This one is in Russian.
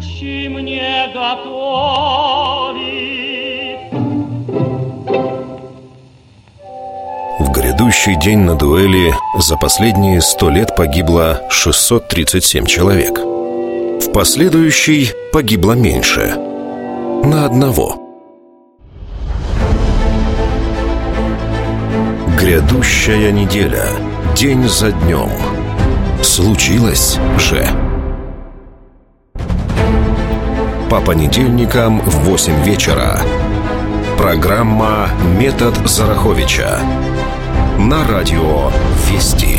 тысячи мне готовит. В грядущий день на дуэли за последние сто лет погибло 637 человек. В последующий погибло меньше. На одного. Грядущая неделя. День за днем. Случилось же. По понедельникам в 8 вечера. Программа «Метод Зараховича» на радио «Вести».